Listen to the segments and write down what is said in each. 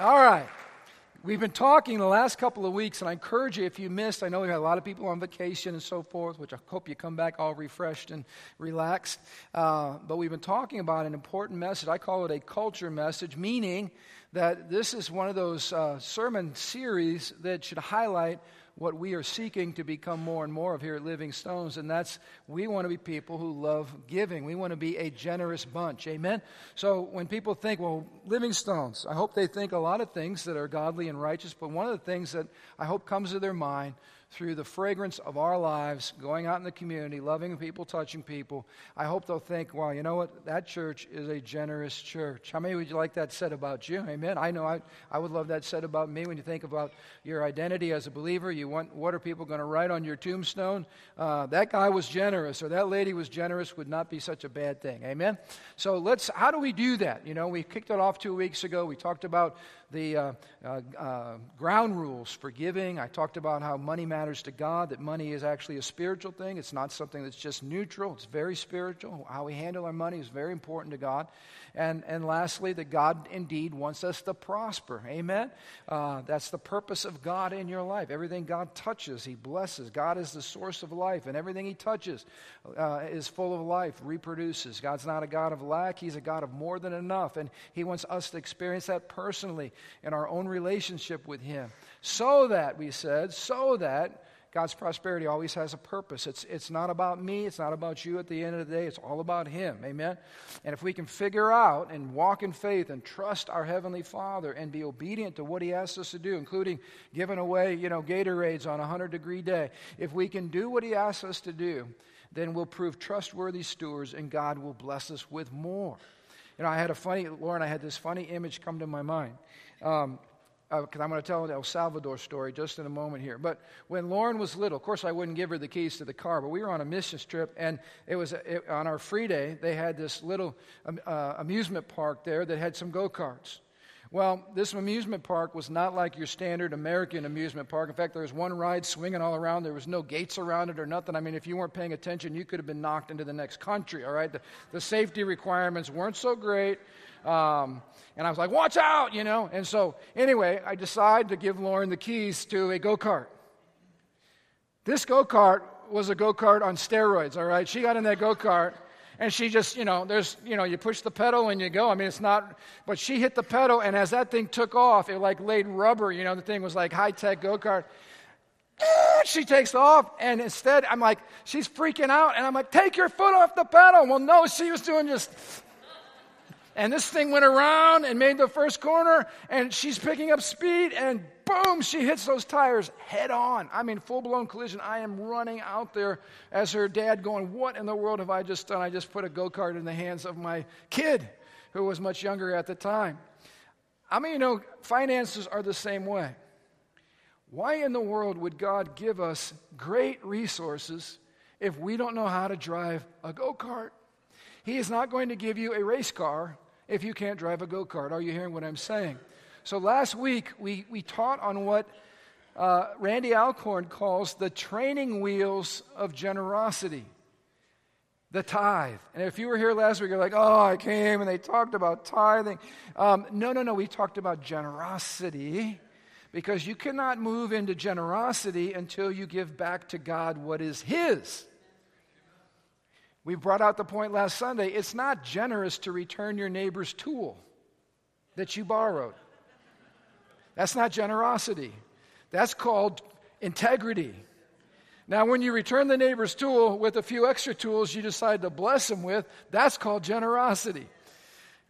All right. We've been talking the last couple of weeks, and I encourage you, if you missed, I know we had a lot of people on vacation and so forth, which I hope you come back all refreshed and relaxed. Uh, but we've been talking about an important message. I call it a culture message, meaning that this is one of those uh, sermon series that should highlight what we are seeking to become more and more of here at Living Stones, and that's we want to be people who love giving. We want to be a generous bunch. Amen? So when people think, well, Living Stones, I hope they think a lot of things that are godly and righteous, but one of the things that I hope comes to their mind through the fragrance of our lives, going out in the community, loving people, touching people, I hope they'll think, well, you know what? That church is a generous church. How many would you like that said about you? Amen. I know I, I would love that said about me when you think about your identity as a believer. You want, what are people going to write on your tombstone? Uh, that guy was generous or that lady was generous would not be such a bad thing. Amen. So let's, how do we do that? You know, we kicked it off two weeks ago. We talked about the uh, uh, uh, ground rules for giving. I talked about how money matters to God, that money is actually a spiritual thing. It's not something that's just neutral, it's very spiritual. How we handle our money is very important to God. And, and lastly, that God indeed wants us to prosper. Amen? Uh, that's the purpose of God in your life. Everything God touches, He blesses. God is the source of life, and everything He touches uh, is full of life, reproduces. God's not a God of lack, He's a God of more than enough. And He wants us to experience that personally in our own relationship with Him. So that, we said, so that God's prosperity always has a purpose. It's, it's not about me, it's not about you at the end of the day, it's all about Him. Amen? And if we can figure out and walk in faith and trust our Heavenly Father and be obedient to what He asks us to do, including giving away, you know, Gatorades on a 100 degree day, if we can do what He asks us to do, then we'll prove trustworthy stewards and God will bless us with more. You know, I had a funny, Lauren, I had this funny image come to my mind. Um, because uh, I'm going to tell an El Salvador story just in a moment here. But when Lauren was little, of course, I wouldn't give her the keys to the car, but we were on a mission trip, and it was it, on our free day, they had this little um, uh, amusement park there that had some go karts. Well, this amusement park was not like your standard American amusement park. In fact, there was one ride swinging all around. There was no gates around it or nothing. I mean, if you weren't paying attention, you could have been knocked into the next country, all right? The, the safety requirements weren't so great. Um, and I was like, watch out, you know. And so, anyway, I decided to give Lauren the keys to a go kart. This go kart was a go kart on steroids, all right? She got in that go kart and she just, you know, there's, you know, you push the pedal and you go. I mean, it's not, but she hit the pedal, and as that thing took off, it like laid rubber, you know, the thing was like high tech go kart. She takes off, and instead, I'm like, she's freaking out, and I'm like, take your foot off the pedal. Well, no, she was doing just and this thing went around and made the first corner, and she's picking up speed, and boom, she hits those tires head on. I mean, full blown collision. I am running out there as her dad, going, What in the world have I just done? I just put a go kart in the hands of my kid, who was much younger at the time. I mean, you know, finances are the same way. Why in the world would God give us great resources if we don't know how to drive a go kart? He is not going to give you a race car if you can't drive a go kart. Are you hearing what I'm saying? So last week, we, we taught on what uh, Randy Alcorn calls the training wheels of generosity the tithe. And if you were here last week, you're like, oh, I came and they talked about tithing. Um, no, no, no, we talked about generosity because you cannot move into generosity until you give back to God what is His. We brought out the point last Sunday it's not generous to return your neighbor's tool that you borrowed. That's not generosity. That's called integrity. Now, when you return the neighbor's tool with a few extra tools you decide to bless him with, that's called generosity.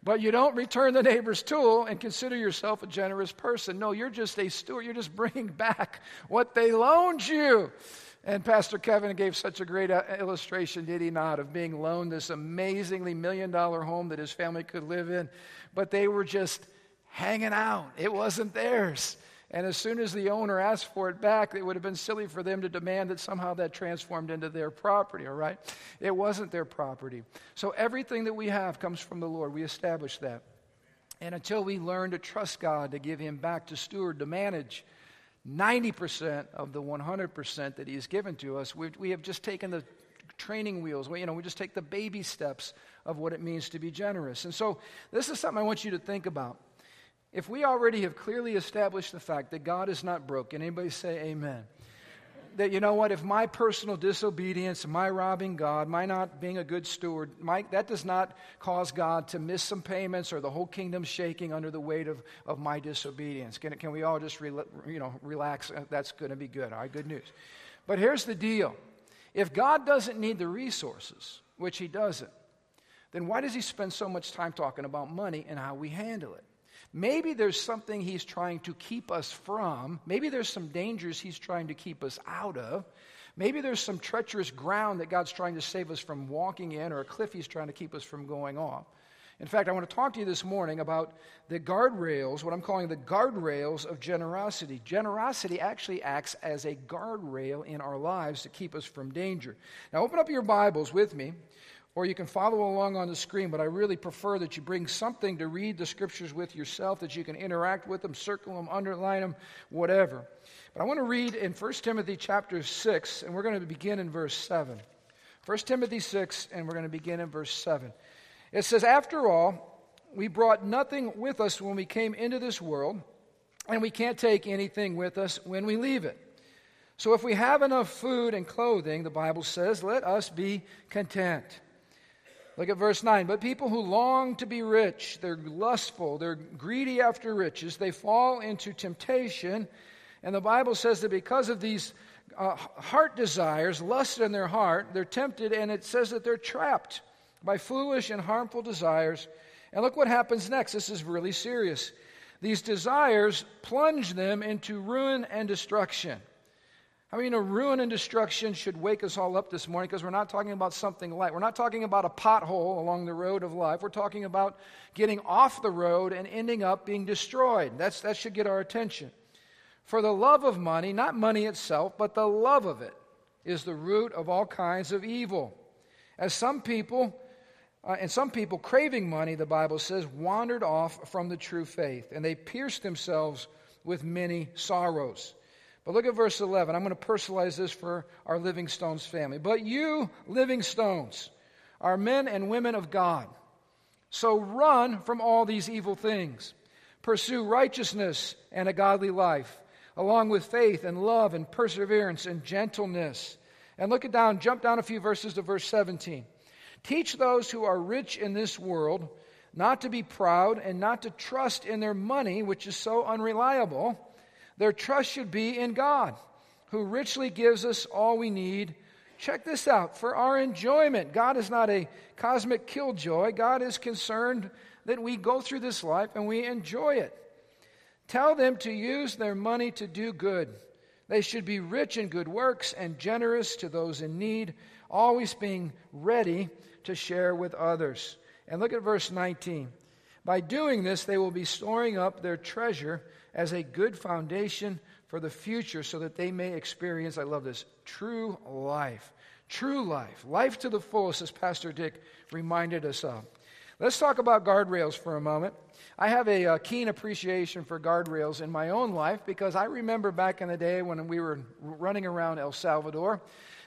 But you don't return the neighbor's tool and consider yourself a generous person. No, you're just a steward. You're just bringing back what they loaned you. And Pastor Kevin gave such a great uh, illustration, did he not, of being loaned this amazingly million dollar home that his family could live in. But they were just hanging out, it wasn't theirs. And as soon as the owner asked for it back, it would have been silly for them to demand that somehow that transformed into their property, all right? It wasn't their property. So everything that we have comes from the Lord. We established that. And until we learn to trust God, to give Him back, to steward, to manage, 90% of the 100% that He's given to us, we, we have just taken the training wheels. We, you know, we just take the baby steps of what it means to be generous. And so, this is something I want you to think about. if we already have clearly established the fact that God is not broken, anybody say amen? That you know what, if my personal disobedience, my robbing God, my not being a good steward, my, that does not cause God to miss some payments or the whole kingdom shaking under the weight of, of my disobedience. Can, can we all just re, you know, relax? Uh, that's going to be good. All right, good news. But here's the deal if God doesn't need the resources, which He doesn't, then why does He spend so much time talking about money and how we handle it? Maybe there's something he's trying to keep us from. Maybe there's some dangers he's trying to keep us out of. Maybe there's some treacherous ground that God's trying to save us from walking in or a cliff he's trying to keep us from going off. In fact, I want to talk to you this morning about the guardrails, what I'm calling the guardrails of generosity. Generosity actually acts as a guardrail in our lives to keep us from danger. Now, open up your Bibles with me or you can follow along on the screen, but I really prefer that you bring something to read the scriptures with yourself, that you can interact with them, circle them, underline them, whatever. But I want to read in 1 Timothy chapter 6, and we're going to begin in verse 7. 1 Timothy 6, and we're going to begin in verse 7. It says, After all, we brought nothing with us when we came into this world, and we can't take anything with us when we leave it. So if we have enough food and clothing, the Bible says, let us be content. Look at verse 9. But people who long to be rich, they're lustful, they're greedy after riches, they fall into temptation. And the Bible says that because of these uh, heart desires, lust in their heart, they're tempted, and it says that they're trapped by foolish and harmful desires. And look what happens next. This is really serious. These desires plunge them into ruin and destruction. I mean, a ruin and destruction should wake us all up this morning because we're not talking about something light. We're not talking about a pothole along the road of life. We're talking about getting off the road and ending up being destroyed. That's, that should get our attention. For the love of money, not money itself, but the love of it, is the root of all kinds of evil. As some people, uh, and some people craving money, the Bible says, wandered off from the true faith, and they pierced themselves with many sorrows. But look at verse 11. I'm going to personalize this for our Living Stones family. But you, Living Stones, are men and women of God. So run from all these evil things. Pursue righteousness and a godly life, along with faith and love and perseverance and gentleness. And look it down, jump down a few verses to verse 17. Teach those who are rich in this world not to be proud and not to trust in their money, which is so unreliable their trust should be in God, who richly gives us all we need. Check this out for our enjoyment. God is not a cosmic killjoy. God is concerned that we go through this life and we enjoy it. Tell them to use their money to do good. They should be rich in good works and generous to those in need, always being ready to share with others. And look at verse 19. By doing this, they will be storing up their treasure as a good foundation for the future so that they may experience, I love this, true life. True life. Life to the fullest, as Pastor Dick reminded us of. Let's talk about guardrails for a moment. I have a, a, uh, keen appreciation for guardrails in my own life because I remember back in the day when we were running around El Salvador.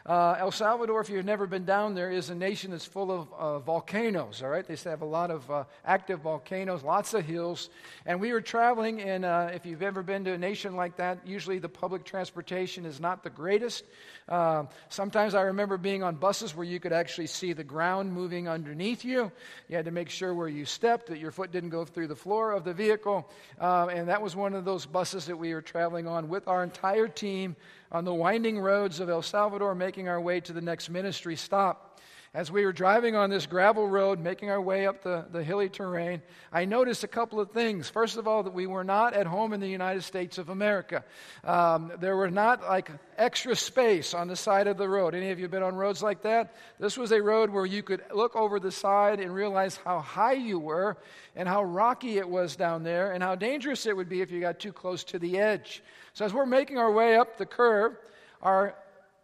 Uh, El Salvador, if you've never been down there, is a nation that's full of uh, volcanoes, all right? They have a lot of uh, active volcanoes, lots of hills. And we were traveling, and uh, if you've ever been to a nation like that, usually the public transportation is not the greatest. Uh, sometimes I remember being on buses where you could actually see the ground moving underneath you. You had to make sure where you stepped that your foot didn't go through the floor of the vehicle. Uh, and that was one of those buses that we were traveling on with our entire team on the winding roads of El Salvador, making our way to the next ministry stop. As we were driving on this gravel road, making our way up the, the hilly terrain, I noticed a couple of things. First of all, that we were not at home in the United States of America. Um, there were not like extra space on the side of the road. Any of you been on roads like that? This was a road where you could look over the side and realize how high you were and how rocky it was down there and how dangerous it would be if you got too close to the edge. So, as we're making our way up the curve, our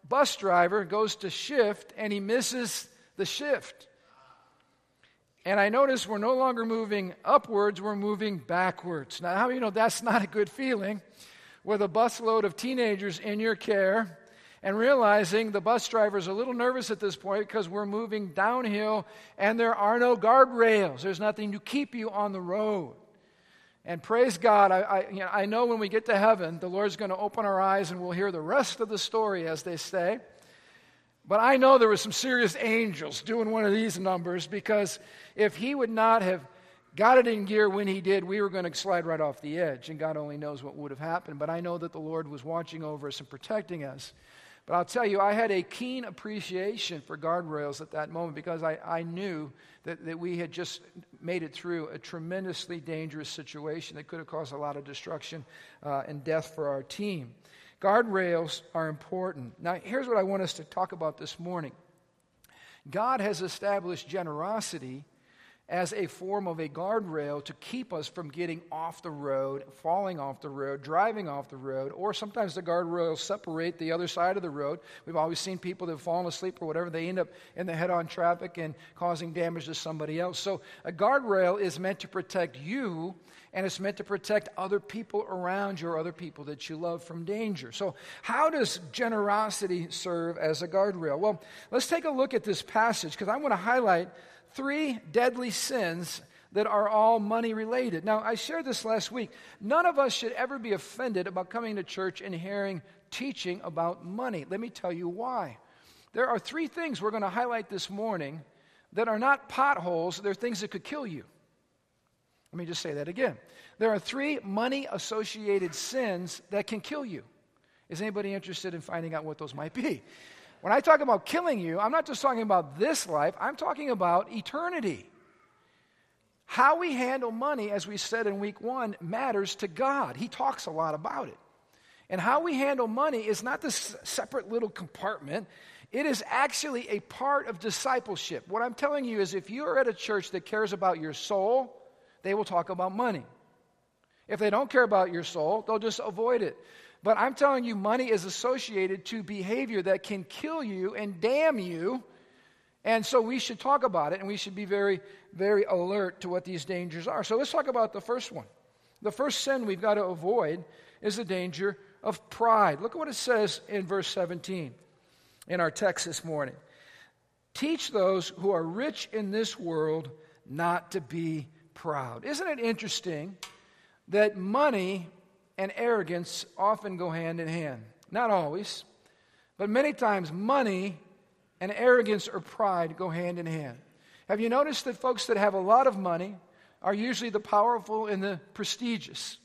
bus driver goes to shift and he misses the shift. And I notice we're no longer moving upwards, we're moving backwards. Now, how you know that's not a good feeling with a busload of teenagers in your care and realizing the bus driver is a little nervous at this point because we're moving downhill and there are no guardrails. There's nothing to keep you on the road. And praise God, I, I, you know, I know when we get to heaven, the Lord's going to open our eyes and we'll hear the rest of the story, as they say. But I know there were some serious angels doing one of these numbers because if he would not have got it in gear when he did, we were going to slide right off the edge. And God only knows what would have happened. But I know that the Lord was watching over us and protecting us. But I'll tell you, I had a keen appreciation for guardrails at that moment because I, I knew that, that we had just made it through a tremendously dangerous situation that could have caused a lot of destruction uh, and death for our team. Guardrails are important. Now, here's what I want us to talk about this morning God has established generosity as a form of a guardrail to keep us from getting off the road, falling off the road, driving off the road, or sometimes the guardrails separate the other side of the road. We've always seen people that have fallen asleep or whatever, they end up in the head on traffic and causing damage to somebody else. So a guardrail is meant to protect you and it's meant to protect other people around you or other people that you love from danger. So, how does generosity serve as a guardrail? Well, let's take a look at this passage because I want to highlight three deadly sins that are all money related. Now, I shared this last week. None of us should ever be offended about coming to church and hearing teaching about money. Let me tell you why. There are three things we're going to highlight this morning that are not potholes, they're things that could kill you. Let me just say that again. There are three money associated sins that can kill you. Is anybody interested in finding out what those might be? When I talk about killing you, I'm not just talking about this life, I'm talking about eternity. How we handle money, as we said in week one, matters to God. He talks a lot about it. And how we handle money is not this separate little compartment. It is actually a part of discipleship. What I'm telling you is if you are at a church that cares about your soul, they will talk about money. If they don't care about your soul, they'll just avoid it. But I'm telling you, money is associated to behavior that can kill you and damn you. And so we should talk about it and we should be very, very alert to what these dangers are. So let's talk about the first one. The first sin we've got to avoid is the danger of pride. Look at what it says in verse 17 in our text this morning. Teach those who are rich in this world not to be proud. Isn't it interesting that money and arrogance often go hand in hand. Not always, but many times money and arrogance or pride go hand in hand. Have you noticed that folks that have a lot of money are usually the powerful and the prestigious?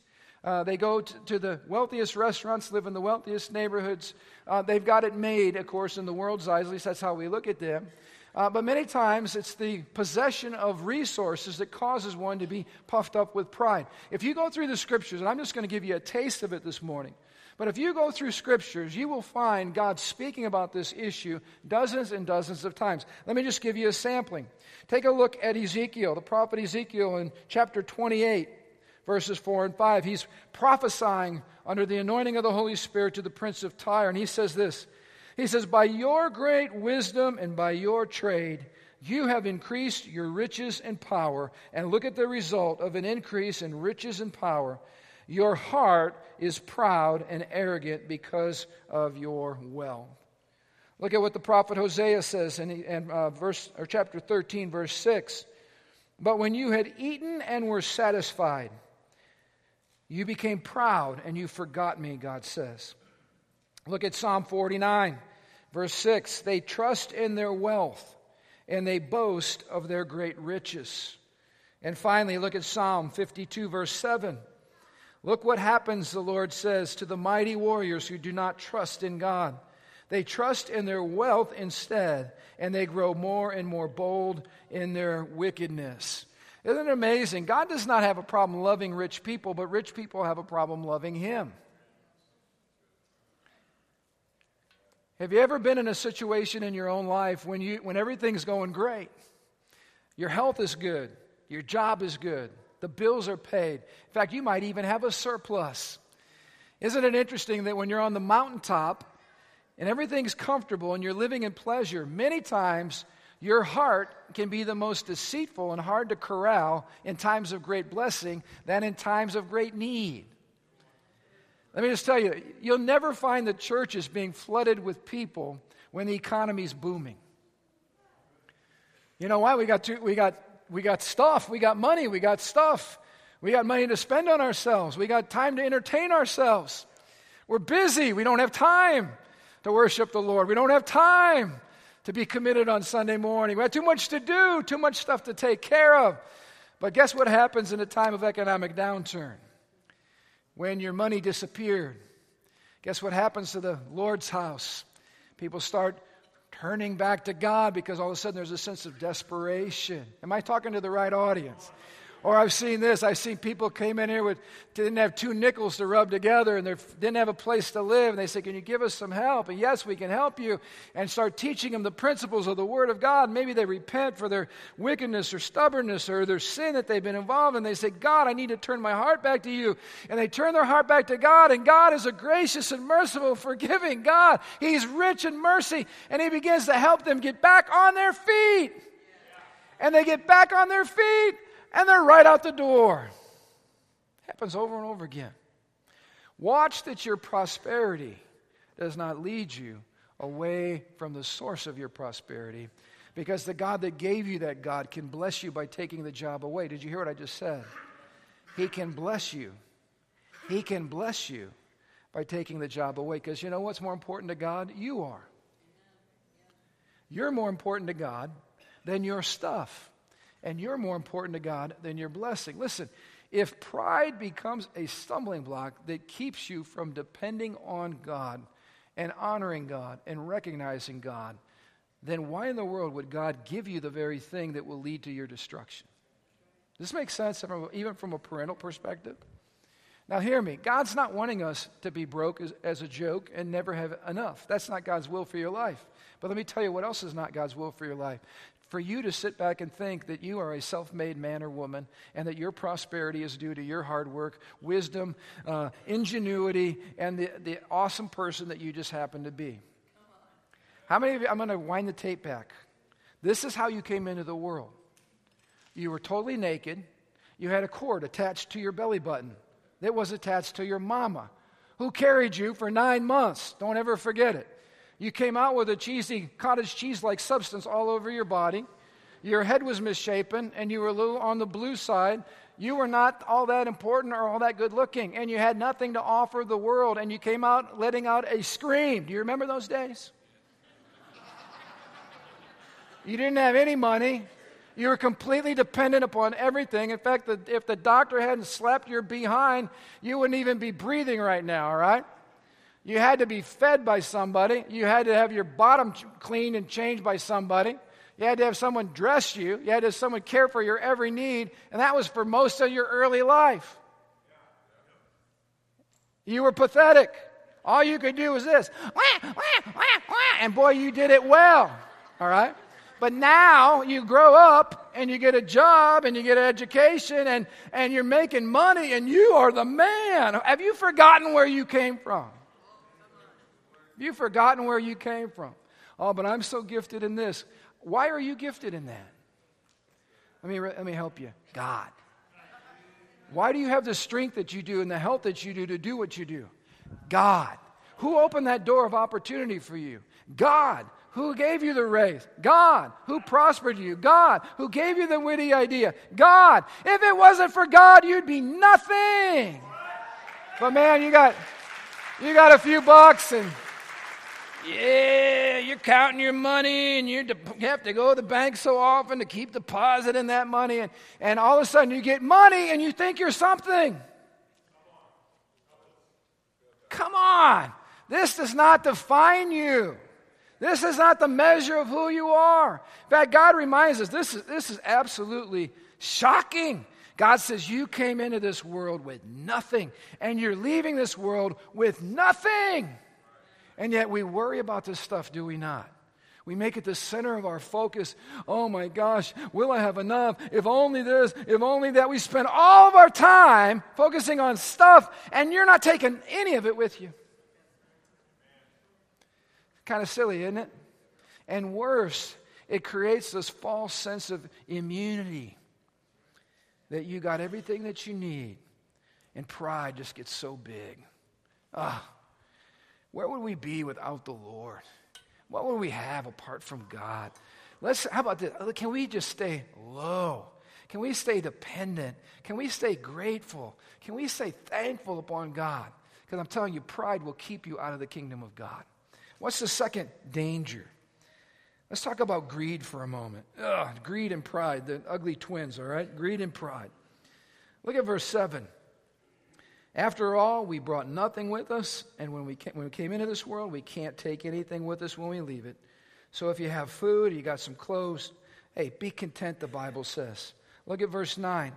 Uh, they go to, to, the wealthiest restaurants, live in the wealthiest neighborhoods. Uh, they've got it made, of course, in the world's eyes. At least that's how we look at them. Uh, but many times it's the possession of resources that causes one to be puffed up with pride. If you go through the scriptures, and I'm just going to give you a taste of it this morning, but if you go through scriptures, you will find God speaking about this issue dozens and dozens of times. Let me just give you a sampling. Take a look at Ezekiel, the prophet Ezekiel in chapter 28, verses 4 and 5. He's prophesying under the anointing of the Holy Spirit to the prince of Tyre, and he says this he says, By your great wisdom and by your trade, you have increased your riches and power. And look at the result of an increase in riches and power. Your heart is proud and arrogant because of your wealth. Look at what the prophet Hosea says in, in uh, verse, or chapter 13, verse 6. But when you had eaten and were satisfied, you became proud and you forgot me, God says. Look at Psalm 49, verse 6. They trust in their wealth and they boast of their great riches. And finally, look at Psalm 52, verse 7. Look what happens, the Lord says, to the mighty warriors who do not trust in God. They trust in their wealth instead, and they grow more and more bold in their wickedness. Isn't it amazing? God does not have a problem loving rich people, but rich people have a problem loving Him. Have you ever been in a situation in your own life when, you, when everything's going great? Your health is good, your job is good, the bills are paid. In fact, you might even have a surplus. Isn't it interesting that when you're on the mountaintop and everything's comfortable and you're living in pleasure, many times your heart can be the most deceitful and hard to corral in times of great blessing than in times of great need. Let me just tell you, you'll never find the churches being flooded with people when the economy's booming. You know why? We got, we got, we got stuff, we got money, we got stuff. We got money to spend on ourselves. We got time to entertain ourselves. We're busy. We don't have time to worship the Lord. We don't have time to be committed on Sunday morning. We have too much to do, too much stuff to take care of. But guess what happens in a time of economic downturn? When your money disappeared, guess what happens to the Lord's house? People start turning back to God because all of a sudden there's a sense of desperation. Am I talking to the right audience? Or I've seen this. I've seen people came in here with didn't have two nickels to rub together and they didn't have a place to live. And they say, "Can you give us some help?" And yes, we can help you. And start teaching them the principles of the Word of God. Maybe they repent for their wickedness or stubbornness or their sin that they've been involved in. They say, "God, I need to turn my heart back to you." And they turn their heart back to God. And God is a gracious and merciful, forgiving God. He's rich in mercy, and He begins to help them get back on their feet. And they get back on their feet and they're right out the door. Happens over and over again. Watch that your prosperity does not lead you away from the source of your prosperity because the God that gave you that God can bless you by taking the job away. Did you hear what I just said? He can bless you. He can bless you by taking the job away because you know what's more important to God? You are. You're more important to God than your stuff and you're more important to God than your blessing. Listen, if pride becomes a stumbling block that keeps you from depending on God and honoring God and recognizing God, then why in the world would God give you the very thing that will lead to your destruction? Does this make sense even from a parental perspective? Now, hear me. God's not wanting us to be broke as, as, a joke and never have enough. That's not God's will for your life. But let me tell you what else is not God's will for your life for you to sit back and think that you are a self made man or woman and that your prosperity is due to your hard work, wisdom, uh, ingenuity, and the, the awesome person that you just happen to be. How many of you, I'm going to wind the tape back. This is how you came into the world. You were totally naked. You had a cord attached to your belly button that was attached to your mama, who carried you for nine months. Don't ever forget it. You came out with a cheesy cottage cheese like substance all over your body. Your head was misshapen and you were a little on the blue side. You were not all that important or all that good looking, and you had nothing to offer the world, and you came out letting out a scream. Do you remember those days? You didn't have any money. You were completely dependent upon everything. In fact, the, if the doctor hadn't slapped your behind, you wouldn't even be breathing right now, all right? You had to be fed by somebody. You had to have your bottom cleaned and changed by somebody. You had to have someone dress you. You had to have someone care for your every need. And that was for most of your early life. You were pathetic. All you could do was this. And boy, you did it well. All right? But now you grow up and you get a job and you get an education and, and you're making money and you are the man. Have you forgotten where you came from? You've forgotten where you came from. Oh, but I'm so gifted in this. Why are you gifted in that? Let me, let me help you. God. Why do you have the strength that you do and the health that you do to do what you do? God. Who opened that door of opportunity for you? God. Who gave you the raise? God. Who prospered you? God. Who gave you the witty idea? God. If it wasn't for God, you'd be nothing. But man, you got you got a few bucks and yeah, you're counting your money and you have to go to the bank so often to keep depositing that money. And, and all of a sudden you get money and you think you're something. Come on. This does not define you. This is not the measure of who you are. In fact, God reminds us this is, this is absolutely shocking. God says, You came into this world with nothing, and you're leaving this world with nothing. And yet we worry about this stuff, do we not? We make it the center of our focus. Oh my gosh, will I have enough? If only this, if only that. We spend all of our time focusing on stuff, and you're not taking any of it with you. Kind of silly, isn't it? And worse, it creates this false sense of immunity that you got everything that you need, and pride just gets so big. Ah. Where would we be without the Lord? What would we have apart from God? Let's, how about this? Uh, can we just stay low? Can we stay dependent? Can we stay grateful? Can we stay thankful upon God? Because I'm telling you, pride will keep you out of the kingdom of God. What's the second danger? Let's talk about greed for a moment. Ugh, greed and pride, the ugly twins, all right? Greed and pride. Look at verse 7. After all, we brought nothing with us, and when we, came, when we came into this world, we can't take anything with us when we leave it. So if you have food, you got some clothes, hey, be content, the Bible says. Look at verse 9.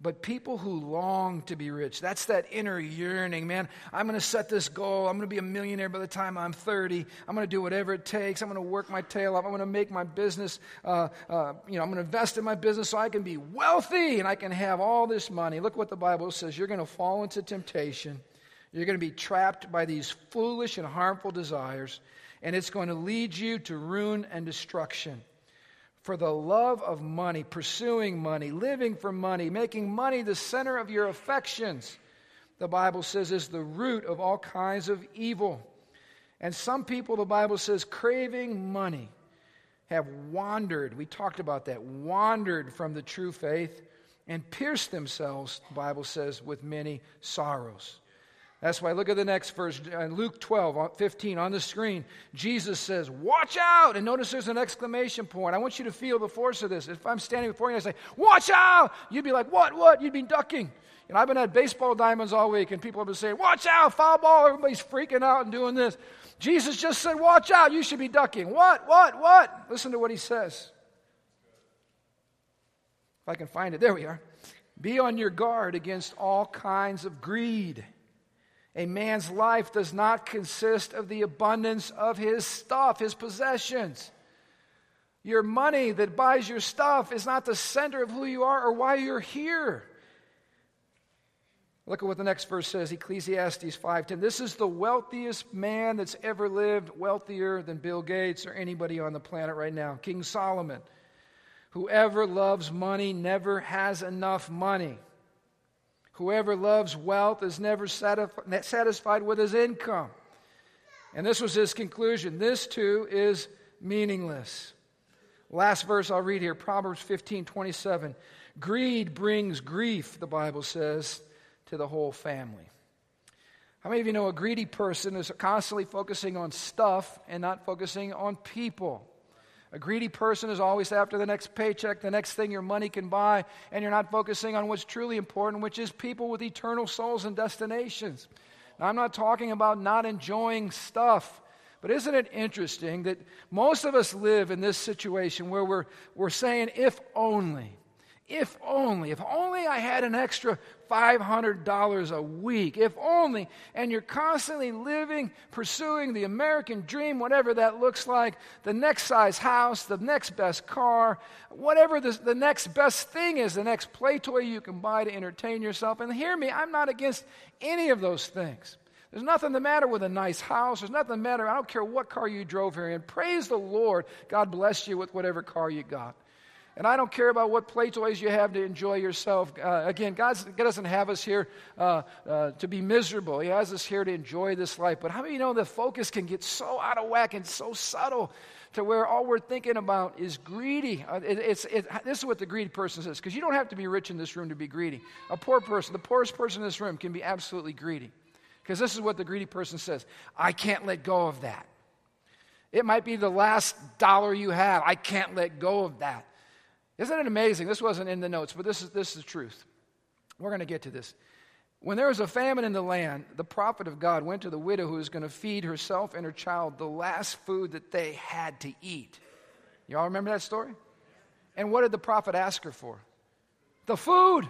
But people who long to be rich, that's that inner yearning, man. I'm going to set this goal. I'm going to be a millionaire by the time I'm 30. I'm going to do whatever it takes. I'm going to work my tail off. I'm going to make my business, uh, uh, you know, I'm going to invest in my business so I can be wealthy and I can have all this money. Look what the Bible says. You're going to fall into temptation. You're going to be trapped by these foolish and harmful desires, and it's going to lead you to ruin and destruction for the love of money, pursuing money, living for money, making money the center of your affections, the Bible says, is the root of all kinds of evil. And some people, the Bible says, craving money, have wandered. We talked about that, wandered from the true faith and pierced themselves, the Bible says, with many sorrows. That's why look at the next verse, uh, Luke 12, uh, 15 on the screen. Jesus says, Watch out! And notice there's an exclamation point. I want you to feel the force of this. If I'm standing before you and I say, Watch out! You'd be like, What, what? You'd be ducking. And I've been at baseball diamonds all week, and people have been saying, Watch out, foul ball. Everybody's freaking out and doing this. Jesus just said, Watch out, you should be ducking. What, what, what? Listen to what he says. If I can find it, there we are. Be on your guard against all kinds of greed a man's life does not consist of the abundance of his stuff, his possessions. Your money that buys your stuff is not the center of who you are or why you're here. Look at what the next verse says, Ecclesiastes 5:10. This is the wealthiest man that's ever lived, wealthier than Bill Gates or anybody on the planet right now, King Solomon. Whoever loves money never has enough money. Whoever loves wealth is never satisfied with his income. And this was his conclusion. This too is meaningless. Last verse I'll read here Proverbs 15 27. Greed brings grief, the Bible says, to the whole family. How many of you know a greedy person is constantly focusing on stuff and not focusing on people? A greedy person is always after the next paycheck, the next thing your money can buy, and you're not focusing on what's truly important, which is people with eternal souls and destinations. Now, I'm not talking about not enjoying stuff, but isn't it interesting that most of us live in this situation where we're, we're saying, if only, if only, if only I had an extra $500 a week, if only, and you're constantly living, pursuing the American dream, whatever that looks like, the next size house, the next best car, whatever the, the next best thing is, the next play toy you can buy to entertain yourself. And hear me, I'm not against any of those things. There's nothing the matter with a nice house. There's nothing the matter. I don't care what car you drove here in. Praise the Lord. God bless you with whatever car you got. And I don't care about what play toys you have to enjoy yourself. Uh, again, God's, God doesn't have us here uh, uh, to be miserable. He has us here to enjoy this life. But how many you know the focus can get so out of whack and so subtle to where all we're thinking about is greedy? Uh, it, it's, it, this is what the greedy person says, because you don't have to be rich in this room to be greedy. A poor person, the poorest person in this room, can be absolutely greedy. Because this is what the greedy person says I can't let go of that. It might be the last dollar you have. I can't let go of that. Isn't it amazing? This wasn't in the notes, but this is, this is the truth. We're going to get to this. When there was a famine in the land, the prophet of God went to the widow who was going to feed herself and her child the last food that they had to eat. Y'all remember that story? And what did the prophet ask her for? The food.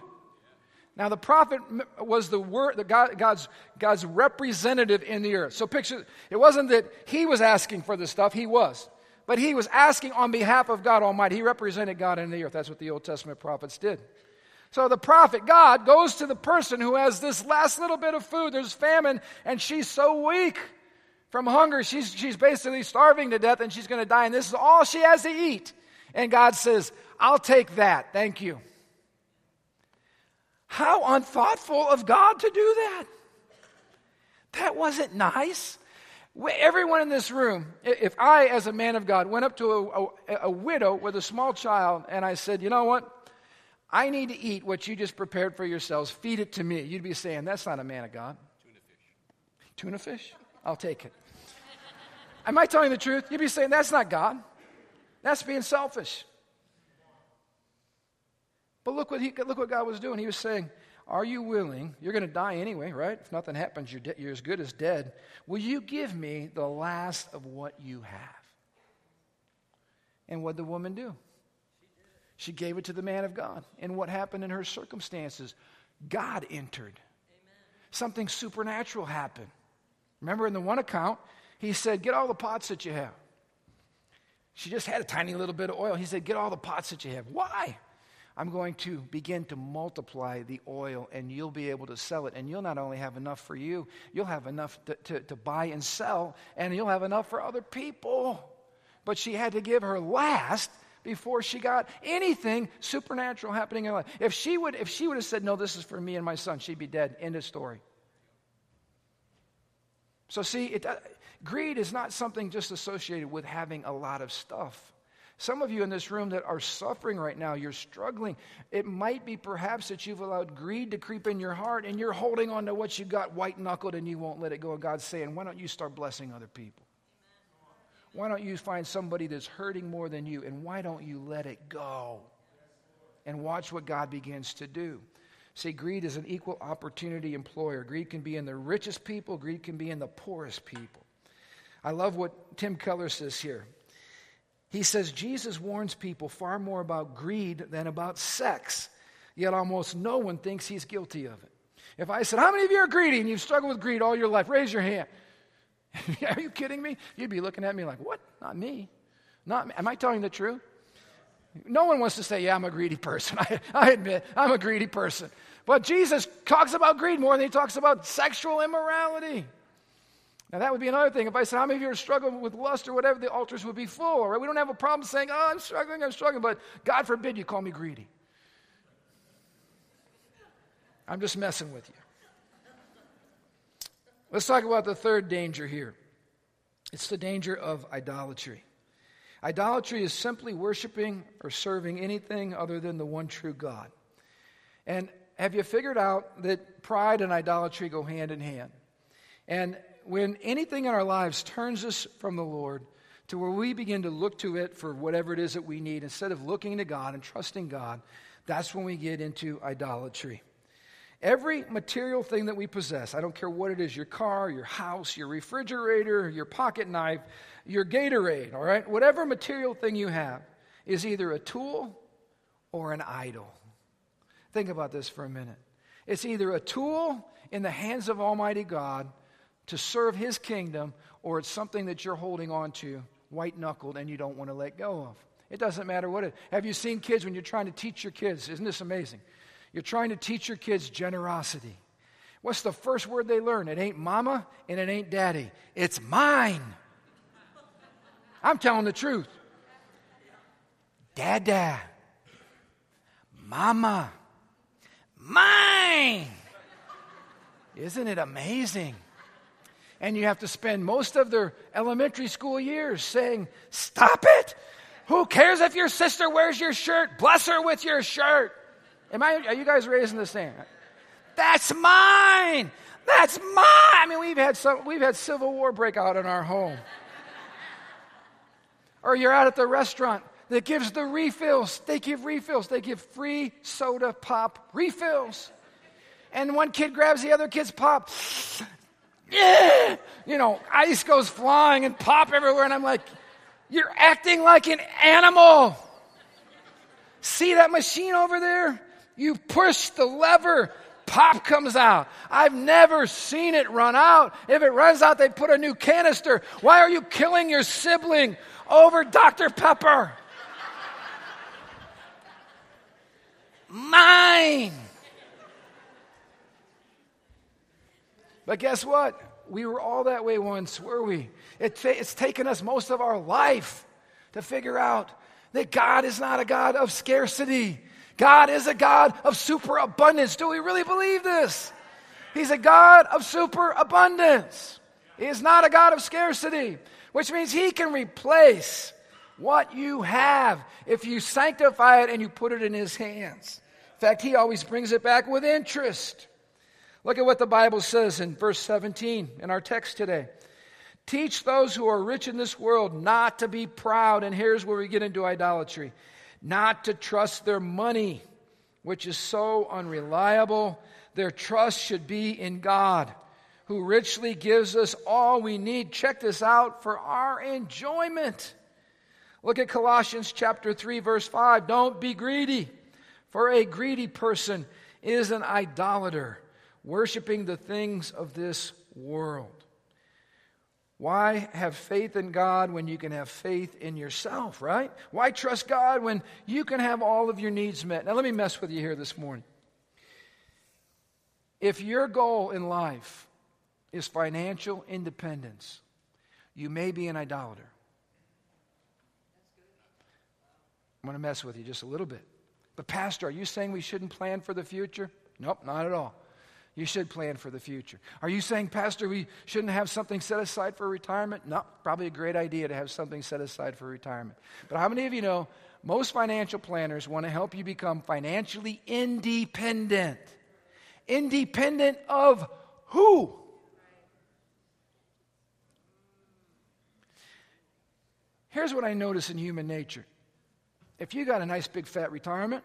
Now, the prophet was the word, the God, God's, God's representative in the earth. So, picture it wasn't that he was asking for the stuff, he was. But he was asking on behalf of God Almighty. He represented God in the earth. That's what the Old Testament prophets did. So the prophet, God, goes to the person who has this last little bit of food. There's famine, and she's so weak from hunger. She's, she's basically starving to death, and she's going to die, and this is all she has to eat. And God says, I'll take that. Thank you. How unthoughtful of God to do that. That wasn't nice. Everyone in this room, if I, as a man of God, went up to a, a, a, widow with a small child and I said, you know what? I need to eat what you just prepared for yourselves. Feed it to me. You'd be saying, That's not a man of God. Tuna fish. Tuna fish? I'll take it. Am I telling the truth? You'd be saying, That's not God. That's being selfish. But look what, he, look what God was doing. He was saying, Are you willing? You're going to die anyway, right? If nothing happens, you're, de- you're as good as dead. Will you give me the last of what you have? And what did the woman do? She gave it to the man of God. And what happened in her circumstances? God entered. Amen. Something supernatural happened. Remember in the one account, he said, Get all the pots that you have. She just had a tiny little bit of oil. He said, Get all the pots that you have. Why? I'm going to begin to multiply the oil and you'll be able to sell it. And you'll not only have enough for you, you'll have enough to, to, to buy and sell, and you'll have enough for other people. But she had to give her last before she got anything supernatural happening in her life. If she would, if she would have said, No, this is for me and my son, she'd be dead. End of story. So, see, it, uh, greed is not something just associated with having a lot of stuff. Some of you in this room that are suffering right now, you're struggling. It might be perhaps that you've allowed greed to creep in your heart and you're holding on to what you got white knuckled and you won't let it go. And God's saying, Why don't you start blessing other people? Why don't you find somebody that's hurting more than you? And why don't you let it go? And watch what God begins to do. See, greed is an equal opportunity employer. Greed can be in the richest people, greed can be in the poorest people. I love what Tim Keller says here. He says Jesus warns people far more about greed than about sex, yet almost no one thinks he's guilty of it. If I said, How many of you are greedy and you've struggled with greed all your life? Raise your hand. Are you kidding me? You'd be looking at me like, what? Not me. Not me. Am I telling the truth? No one wants to say, yeah, I'm a greedy person. I, I admit, I'm a greedy person. But Jesus talks about greed more than he talks about sexual immorality. Now, that would be another thing. If I said, How many of you are struggling with lust or whatever, the altars would be full. Right? We don't have a problem saying, Oh, I'm struggling, I'm struggling, but God forbid you call me greedy. I'm just messing with you. Let's talk about the third danger here it's the danger of idolatry. Idolatry is simply worshiping or serving anything other than the one true God. And have you figured out that pride and idolatry go hand in hand? And when anything in our lives turns us from the Lord to where we begin to look to it for whatever it is that we need, instead of looking to God and trusting God, that's when we get into idolatry. Every material thing that we possess, I don't care what it is your car, your house, your refrigerator, your pocket knife, your Gatorade, all right? Whatever material thing you have is either a tool or an idol. Think about this for a minute. It's either a tool in the hands of Almighty God to serve His kingdom, or it's something that you're holding on to, white knuckled, and you don't want to let go of. It doesn't matter what it. Have you seen kids when you're trying to teach your kids? Isn't this amazing? You're trying to teach your kids generosity. What's the first word they learn? It ain't mama and it ain't daddy. It's mine. I'm telling the truth. Dada. Mama. Mine. Isn't it amazing? And you have to spend most of their elementary school years saying, Stop it! Who cares if your sister wears your shirt? Bless her with your shirt. Am I, are you guys raising the same? That's mine. That's mine. I mean, we've had some, we've had civil war break out in our home. or you're out at the restaurant that gives the refills. They give refills. They give free soda pop refills. And one kid grabs the other kid's pop. Yeah! You know, ice goes flying and pop everywhere. And I'm like, you're acting like an animal. See that machine over there? You push the lever, pop comes out. I've never seen it run out. If it runs out, they put a new canister. Why are you killing your sibling over Dr. Pepper? Mine. But guess what? We were all that way once, were we? It, it's taken us most of our life to figure out that God is not a God of scarcity. God is a God of superabundance. Do we really believe this? He's a God of superabundance. He is not a God of scarcity, which means He can replace what you have if you sanctify it and you put it in His hands. In fact, he always brings it back with interest. Look at what the Bible says in verse 17 in our text today. Teach those who are rich in this world not to be proud. And here's where we get into idolatry not to trust their money, which is so unreliable. Their trust should be in God, who richly gives us all we need. Check this out for our enjoyment. Look at Colossians chapter 3 verse 5. Don't be greedy, for a greedy person is an idolater, worshiping the things of this world. Why have faith in God when you can have faith in yourself, right? Why trust God when you can have all of your needs met? Now, let me mess with you here this morning. If your goal in life is financial independence, you may be an idolater. I'm going to mess with you just a little bit. But, Pastor, are you saying we shouldn't plan for the future? Nope, not at all. You should plan for the future. Are you saying, Pastor, we shouldn't have something set aside for retirement? No, probably a great idea to have something set aside for retirement. But how many of you know most financial planners want to help you become financially independent? Independent of who? Here's what I notice in human nature. If you got a nice big fat retirement,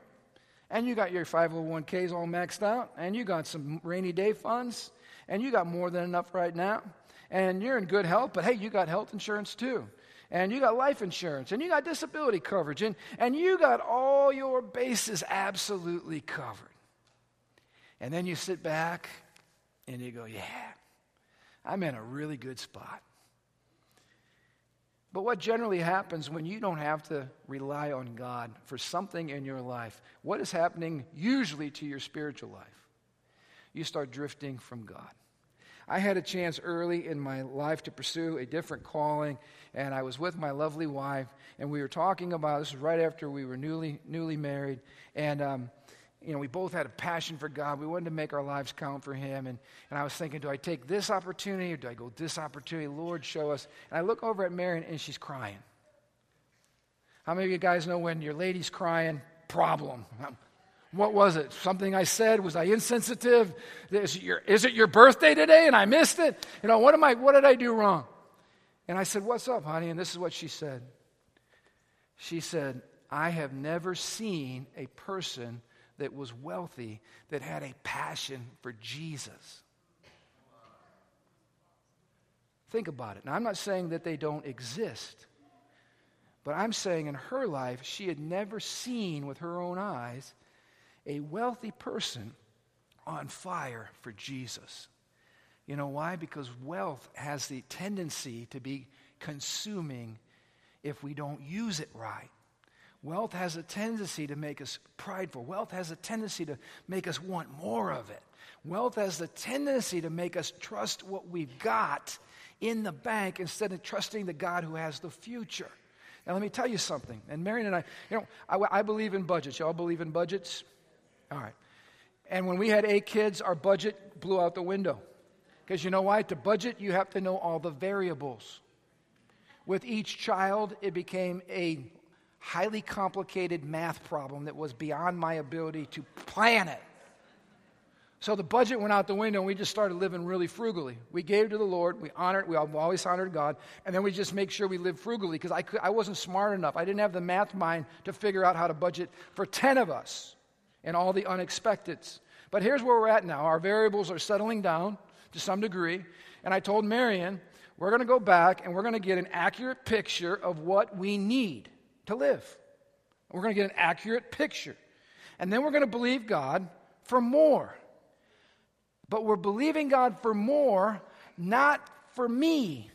and you got your 501ks all maxed out, and you got some rainy day funds, and you got more than enough right now, and you're in good health, but hey, you got health insurance too. And you got life insurance, and you got disability coverage, and, and you got all your bases absolutely covered. And then you sit back and you go, Yeah, I'm in a really good spot. But what generally happens when you don't have to rely on God for something in your life? What is happening usually to your spiritual life? You start drifting from God. I had a chance early in my life to pursue a different calling, and I was with my lovely wife, and we were talking about this right after we were newly newly married, and um, you know, we both had a passion for God. We wanted to make our lives count for Him. And, and I was thinking, do I take this opportunity or do I go this opportunity? Lord, show us. And I look over at Marion and she's crying. How many of you guys know when your lady's crying? Problem. What was it? Something I said? Was I insensitive? Is it your, is it your birthday today and I missed it? You know, what, am I, what did I do wrong? And I said, What's up, honey? And this is what she said. She said, I have never seen a person that was wealthy that had a passion for Jesus. Think about it. Now, I'm not saying that they don't exist, but I'm saying in her life, she had never seen with her own eyes a wealthy person on fire for Jesus. You know why? Because wealth has the tendency to be consuming if we don't use it right. Wealth has a tendency to make us prideful. Wealth has a tendency to make us want more of it. Wealth has the tendency to make us trust what we've got in the bank instead of trusting the God who has the future. Now, let me tell you something. And Marion and I, you know, I, I believe in budgets. Y'all believe in budgets? All right. And when we had eight kids, our budget blew out the window. Because you know why? To budget, you have to know all the variables. With each child, it became a highly complicated math problem that was beyond my ability to plan it. So the budget went out the window and we just started living really frugally. We gave to the Lord, we honored, we always honored God, and then we just make sure we live frugally because I, I wasn't smart enough. I didn't have the math mind to figure out how to budget for 10 of us and all the unexpecteds. But here's where we're at now. Our variables are settling down to some degree. And I told Marion, we're going to go back and we're going to get an accurate picture of what we need to live. We're going to get an accurate picture. And then we're going to believe God for more. But we're believing God for more, not for me,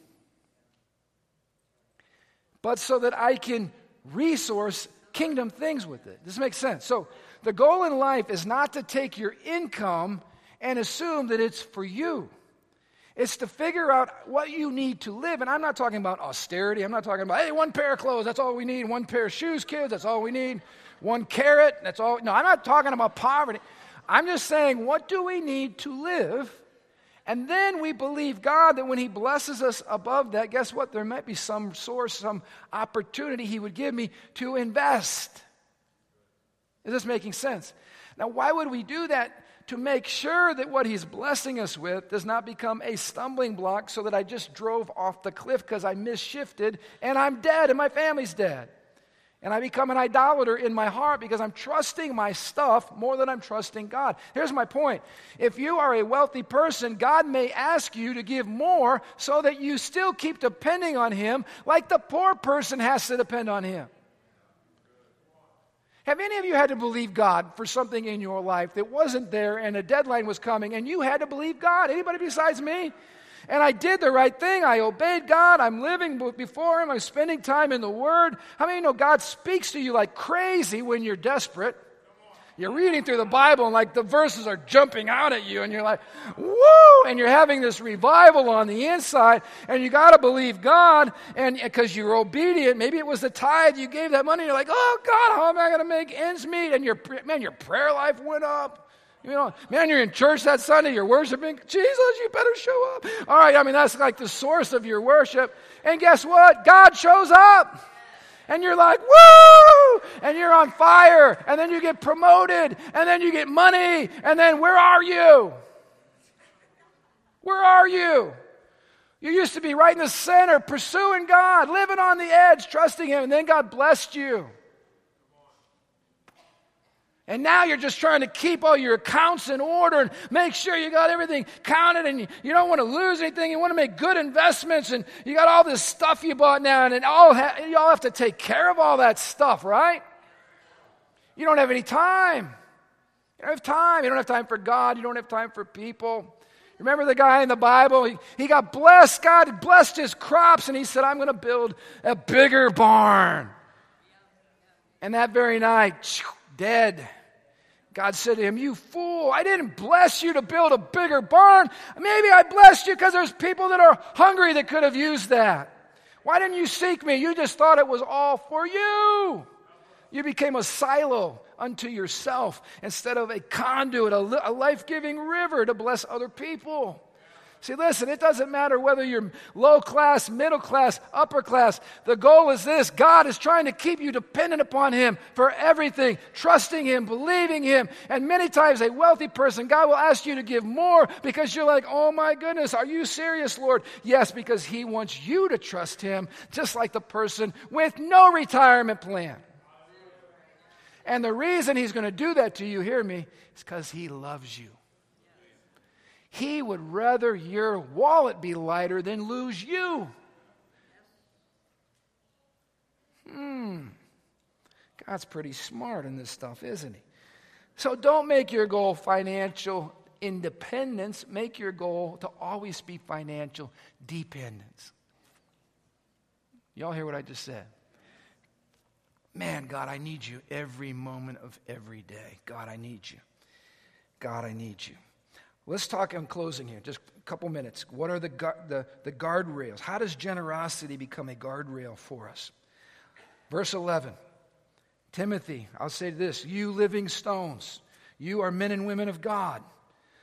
but so that I can resource kingdom things with it. This makes sense. So, the goal in life is not to take your income and assume that it's for you. It's to figure out what you need to live. And I'm not talking about austerity. I'm not talking about, hey, one pair of clothes, that's all we need. One pair of shoes, kids, that's all we need. One carrot, that's all. No, I'm not talking about poverty. I'm just saying, what do we need to live? And then we believe God that when He blesses us above that, guess what? There might be some source, some opportunity He would give me to invest. Is this making sense? Now, why would we do that? To make sure that what he's blessing us with does not become a stumbling block so that I just drove off the cliff because I misshifted and I'm dead and my family's dead. And I become an idolater in my heart because I'm trusting my stuff more than I'm trusting God. Here's my point. If you are a wealthy person, God may ask you to give more so that you still keep depending on Him like the poor person has to depend on Him. Have any of you had to believe God for something in your life that wasn't there and a deadline was coming and you had to believe God? Anybody besides me? And I did the right thing. I obeyed God. I'm living before Him. I'm spending time in the Word. How many know God speaks to you like crazy when you're desperate? You're reading through the Bible and like the verses are jumping out at you and you're like, woo! And you're having this revival on the inside and you got to believe God and because you're obedient. Maybe it was the tithe you gave that money. You're like, oh God, how am I going to make ends meet? And your, man, your prayer life went up. You know, man, you're in church that Sunday, you're worshiping. Jesus, you better show up. All right, I mean, that's like the source of your worship. And guess what? God shows up. And you're like, woo! And you're on fire. And then you get promoted. And then you get money. And then where are you? Where are you? You used to be right in the center, pursuing God, living on the edge, trusting Him, and then God blessed you. And now you're just trying to keep all your accounts in order and make sure you got everything counted and you, don't want to lose anything. You want to make good investments and you got all this stuff you bought now and it all ha- you all have to take care of all that stuff, right? You don't have any time. You don't have time. You don't have time for God. You don't have time for people. Remember the guy in the Bible? He, he got blessed. God blessed his crops and he said, I'm going to build a bigger barn. And that very night, dead. God said to him, You fool, I didn't bless you to build a bigger barn. Maybe I blessed you because there's people that are hungry that could have used that. Why didn't you seek me? You just thought it was all for you. You became a silo unto yourself instead of a conduit, a, life giving river to bless other people. See, listen, it doesn't matter whether you're low class, middle class, upper class. The goal is this God is trying to keep you dependent upon Him for everything, trusting Him, believing Him. And many times, a wealthy person, God will ask you to give more because you're like, oh my goodness, are you serious, Lord? Yes, because He wants you to trust Him, just like the person with no retirement plan. And the reason He's going to do that to you, hear me, is because He loves you. He would rather your wallet be lighter than lose you. Hmm. God's pretty smart in this stuff, isn't he? So don't make your goal financial independence. Make your goal to always be financial dependence. Y'all hear what I just said? Man, God, I need you every moment of every day. God, I need you. God, I need you. Let's talk in closing here, just a couple minutes. What are the, the, the guardrails? How does generosity become a guardrail for us? Verse 11 Timothy, I'll say this you living stones, you are men and women of God.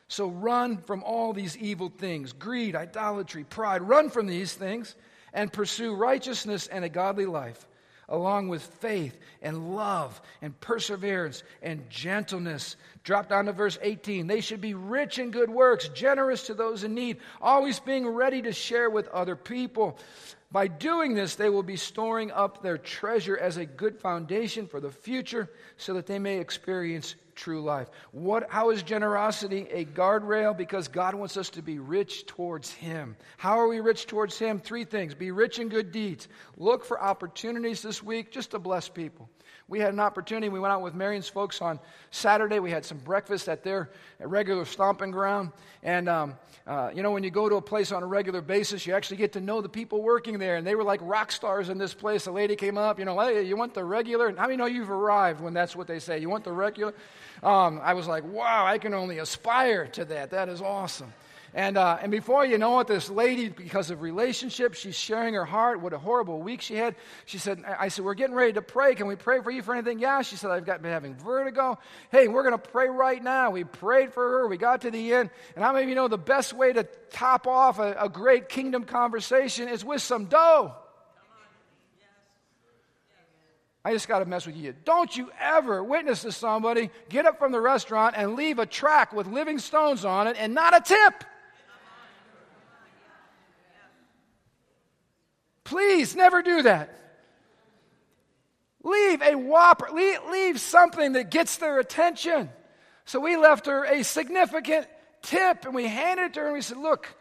So run from all these evil things greed, idolatry, pride. Run from these things and pursue righteousness and a godly life along with faith and love and perseverance and gentleness. Drop down to verse 18. They should be rich in good works, generous to those in need, always being ready to share with other people. By doing this, they will be storing up their treasure as a good foundation for the future so that they may experience true life. What, how is generosity a guardrail? Because God wants us to be rich towards Him. How are we rich towards Him? Three things be rich in good deeds. Look for opportunities this week just to bless people. We had an opportunity. We went out with Marion's folks on Saturday. We had some breakfast at their regular stomping ground. And, um, uh, you know, when you go to a place on a regular basis, you actually get to know the people working there. And they were like rock stars in this place. A lady came up, you know, hey, you want the regular? How many know you've arrived when that's what they say? You want the regular? Um, I was like, wow, I can only aspire to that. That is awesome. And, uh, and before you know it, this lady, because of relationship, she's sharing her heart. What a horrible week she had. She said, I said, we're getting ready to pray. Can we pray for you for anything? Yeah. She said, I've got, been having vertigo. Hey, we're going to pray right now. We prayed for her. We got to the end. And how many of you know the best way to top off a, a great kingdom conversation is with some dough? I just got to mess with you. Don't you ever witness to somebody get up from the restaurant and leave a tract with living stones on it and not a tip. Please never do that. Leave a whopper, leave, leave something that gets their attention. So we left her a significant tip and we handed it to her and we said, Look,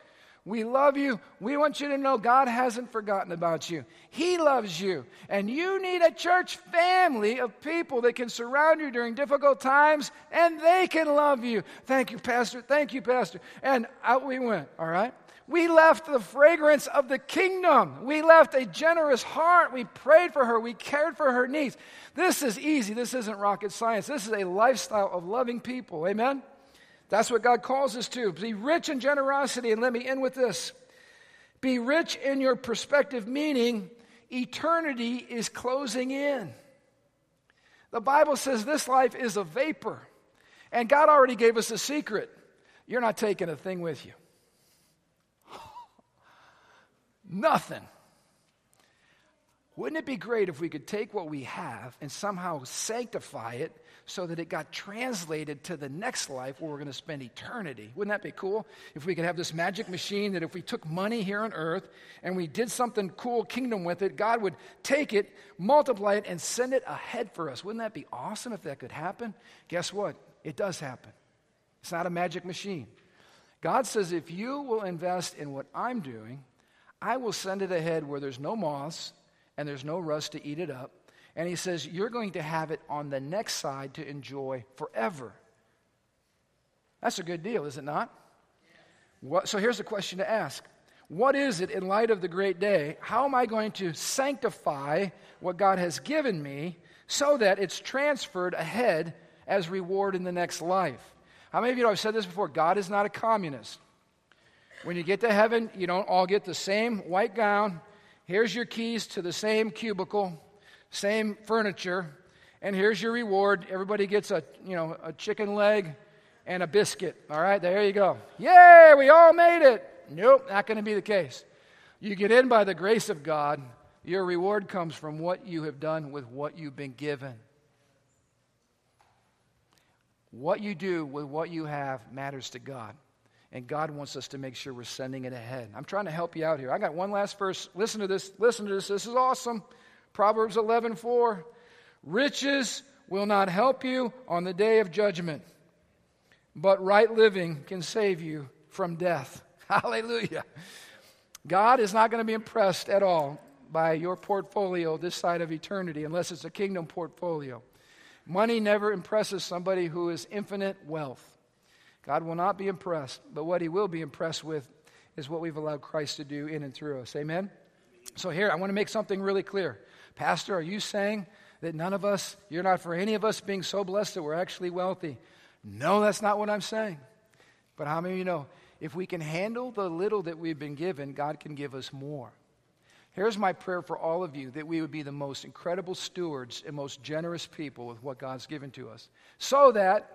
we love you. We want you to know God hasn't forgotten about you. He loves you. And you need a church family of people that can surround you during difficult times and they can love you. Thank you, Pastor. Thank you, Pastor. And out we went, all right? We left the fragrance of the kingdom. We left a generous heart. We prayed for her. We cared for her needs. This is easy. This isn't rocket science. This is a lifestyle of loving people. Amen? That's what God calls us to. Be rich in generosity. And let me end with this be rich in your perspective, meaning eternity is closing in. The Bible says this life is a vapor. And God already gave us a secret. You're not taking a thing with you. Nothing. Wouldn't it be great if we could take what we have and somehow sanctify it so that it got translated to the next life where we're going to spend eternity? Wouldn't that be cool? If we could have this magic machine that if we took money here on earth and we did something cool kingdom with it, God would take it, multiply it, and send it ahead for us. Wouldn't that be awesome if that could happen? Guess what? It does happen. It's not a magic machine. God says, if you will invest in what I'm doing, I will send it ahead where there's no moths and there's no rust to eat it up. And he says, You're going to have it on the next side to enjoy forever. That's a good deal, is it not? What, so here's the question to ask What is it in light of the great day? How am I going to sanctify what God has given me so that it's transferred ahead as reward in the next life? How many of you know I've said this before? God is not a communist. When you get to heaven, you don't all get the same white gown. Here's your keys to the same cubicle, same furniture, and here's your reward. Everybody gets a, you know, a chicken leg and a biscuit. All right, there you go. Yay, we all made it. Nope, not going to be the case. You get in by the grace of God. Your reward comes from what you have done with what you've been given. What you do with what you have matters to God. And God wants us to make sure we're sending it ahead. I'm trying to help you out here. I got one last verse. Listen to this. Listen to this. This is awesome. Proverbs 11 4. Riches will not help you on the day of judgment, but right living can save you from death. Hallelujah. God is not going to be impressed at all by your portfolio this side of eternity unless it's a kingdom portfolio. Money never impresses somebody who is infinite wealth. God will not be impressed, but what he will be impressed with is what we've allowed Christ to do in and through us. Amen? So, here, I want to make something really clear. Pastor, are you saying that none of us, you're not for any of us being so blessed that we're actually wealthy? No, that's not what I'm saying. But how many of you know if we can handle the little that we've been given, God can give us more? Here's my prayer for all of you that we would be the most incredible stewards and most generous people with what God's given to us, so that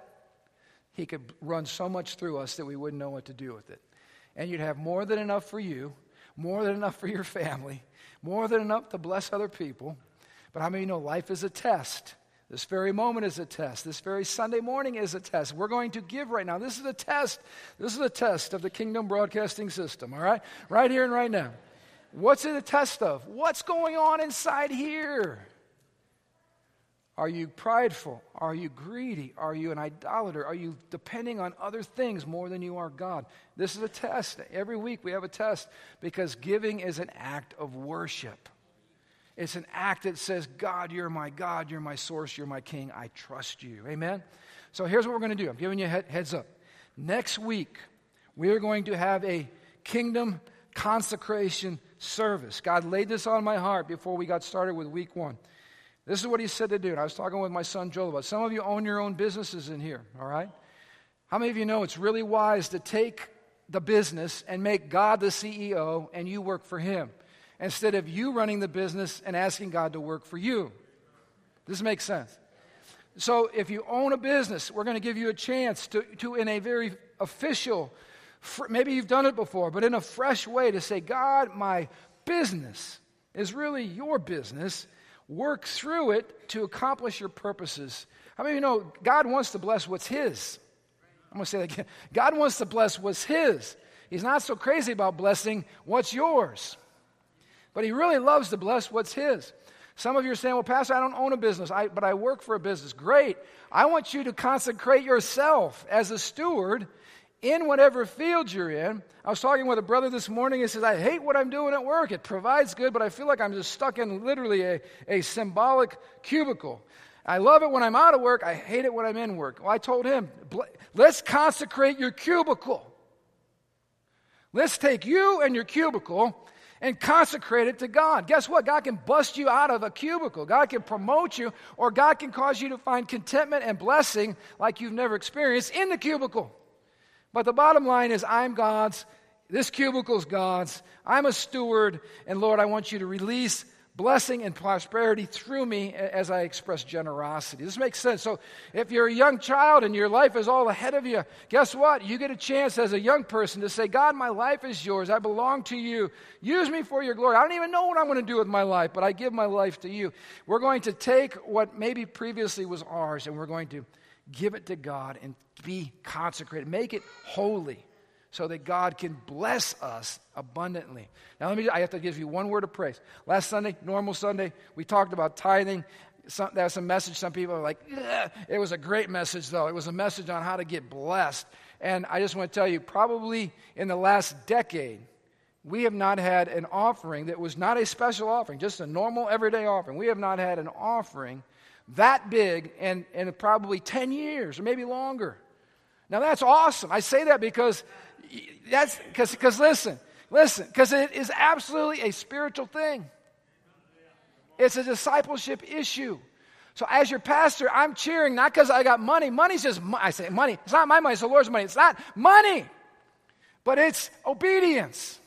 he could run so much through us that we wouldn't know what to do with it. And you'd have more than enough for you, more than enough for your family, more than enough to bless other people. But how many know life is a test? This very moment is a test. This very Sunday morning is a test. We're going to give right now. This is a test. This is a test of the Kingdom Broadcasting System, all right? Right here and right now. What's it a test of? What's going on inside here? Are you prideful? Are you greedy? Are you an idolater? Are you depending on other things more than you are God? This is a test. Every week we have a test because giving is an act of worship. It's an act that says, God, you're my God, you're my source, you're my king, I trust you. Amen? So here's what we're going to do. I'm giving you a heads up. Next week, we are going to have a kingdom consecration service. God laid this on my heart before we got started with week one. This is what he said to do. And I was talking with my son Joel about. Some of you own your own businesses in here, all right? How many of you know it's really wise to take the business and make God the CEO and you work for him instead of you running the business and asking God to work for you? This makes sense. So if you own a business, we're going to give you a chance to, to in a very official, maybe you've done it before, but in a fresh way to say, God, my business is really your business work through it to accomplish your purposes. How many of you know God wants to bless what's His? I'm going to say that again. God wants to bless what's His. He's not so crazy about blessing what's yours. But He really loves to bless what's His. Some of you are saying, well, Pastor, I don't own a business, I, but I work for a business. Great. I want you to consecrate yourself as a steward in whatever field you're in. I was talking with a brother this morning. He says, I hate what I'm doing at work. It provides good, but I feel like I'm just stuck in literally a, a symbolic cubicle. I love it when I'm out of work. I hate it when I'm in work. Well, I told him, let's consecrate your cubicle. Let's take you and your cubicle and consecrate it to God. Guess what? God can bust you out of a cubicle. God can promote you, or God can cause you to find contentment and blessing like you've never experienced in the cubicle. But the bottom line is, I'm God's. This cubicle's God's. I'm a steward. And Lord, I want you to release blessing and prosperity through me as I express generosity. This makes sense. So, if you're a young child and your life is all ahead of you, guess what? You get a chance as a young person to say, God, my life is yours. I belong to you. Use me for your glory. I don't even know what I'm going to do with my life, but I give my life to you. We're going to take what maybe previously was ours and we're going to give it to God and be consecrated, make it holy so that God can bless us abundantly. Now, let me, I have to give you one word of praise. Last Sunday, normal Sunday, we talked about tithing. Some, a message. Some people are like, it was a great message, though. It was a message on how to get blessed. And I just want to tell you, probably in the last decade, we have not had an offering that was not a special offering, just a normal everyday offering. We have not had an offering that big in, in probably 10 years or maybe longer. Now that's awesome. I say that because that's because because listen, listen, because it is absolutely a spiritual thing. It's a discipleship issue. So as your pastor, I'm cheering not because I got money. Money's just I say money. It's not my money. It's the Lord's money. It's not money, but it's obedience.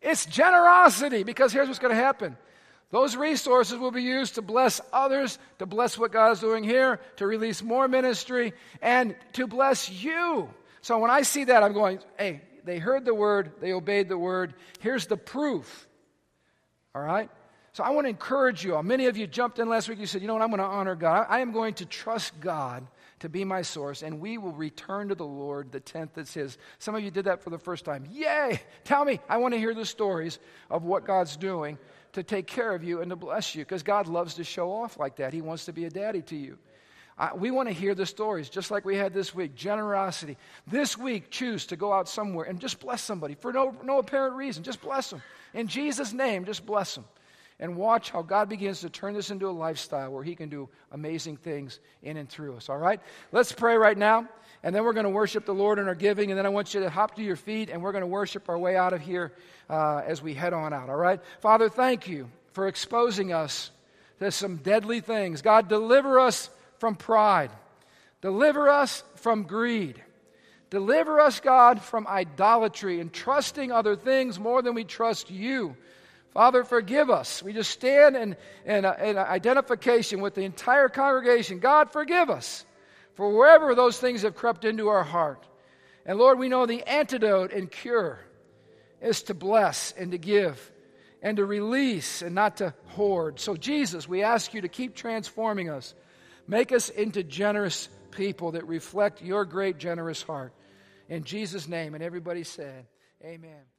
It's generosity because here's what's going to happen. Those resources will be used to bless others, to bless what God is doing here, to release more ministry, and to bless you. So when I see that, I'm going, hey, they heard the word, they obeyed the word. Here's the proof. All right? So I want to encourage you all. Many of you jumped in last week. You said, you know what? I'm going to honor God. I am going to trust God to be my source, and we will return to the Lord the tenth that's His. Some of you did that for the first time. Yay! Tell me. I want to hear the stories of what God's doing to take care of you and to bless you because God loves to show off like that. He wants to be a daddy to you. Uh, we want to hear the stories, just like we had this week. Generosity. This week, choose to go out somewhere and just bless somebody for no, no apparent reason. Just bless them. In Jesus' name, just bless them. And watch how God begins to turn this into a lifestyle where He can do amazing things in and through us. All right? Let's pray right now. And then we're going to worship the Lord in our giving. And then I want you to hop to your feet and we're going to worship our way out of here uh, as we head on out. All right? Father, thank you for exposing us to some deadly things. God, deliver us from pride, deliver us from greed. Deliver us, God, from idolatry and trusting other things more than we trust you. Father, forgive us. We just stand in, in, in identification with the entire congregation. God, forgive us for wherever those things have crept into our heart. And Lord, we know the antidote and cure is to bless and to give and to release and not to hoard. So, Jesus, we ask you to keep transforming us. Make us into generous people that reflect your great, generous heart. In Jesus' name. And everybody said, Amen.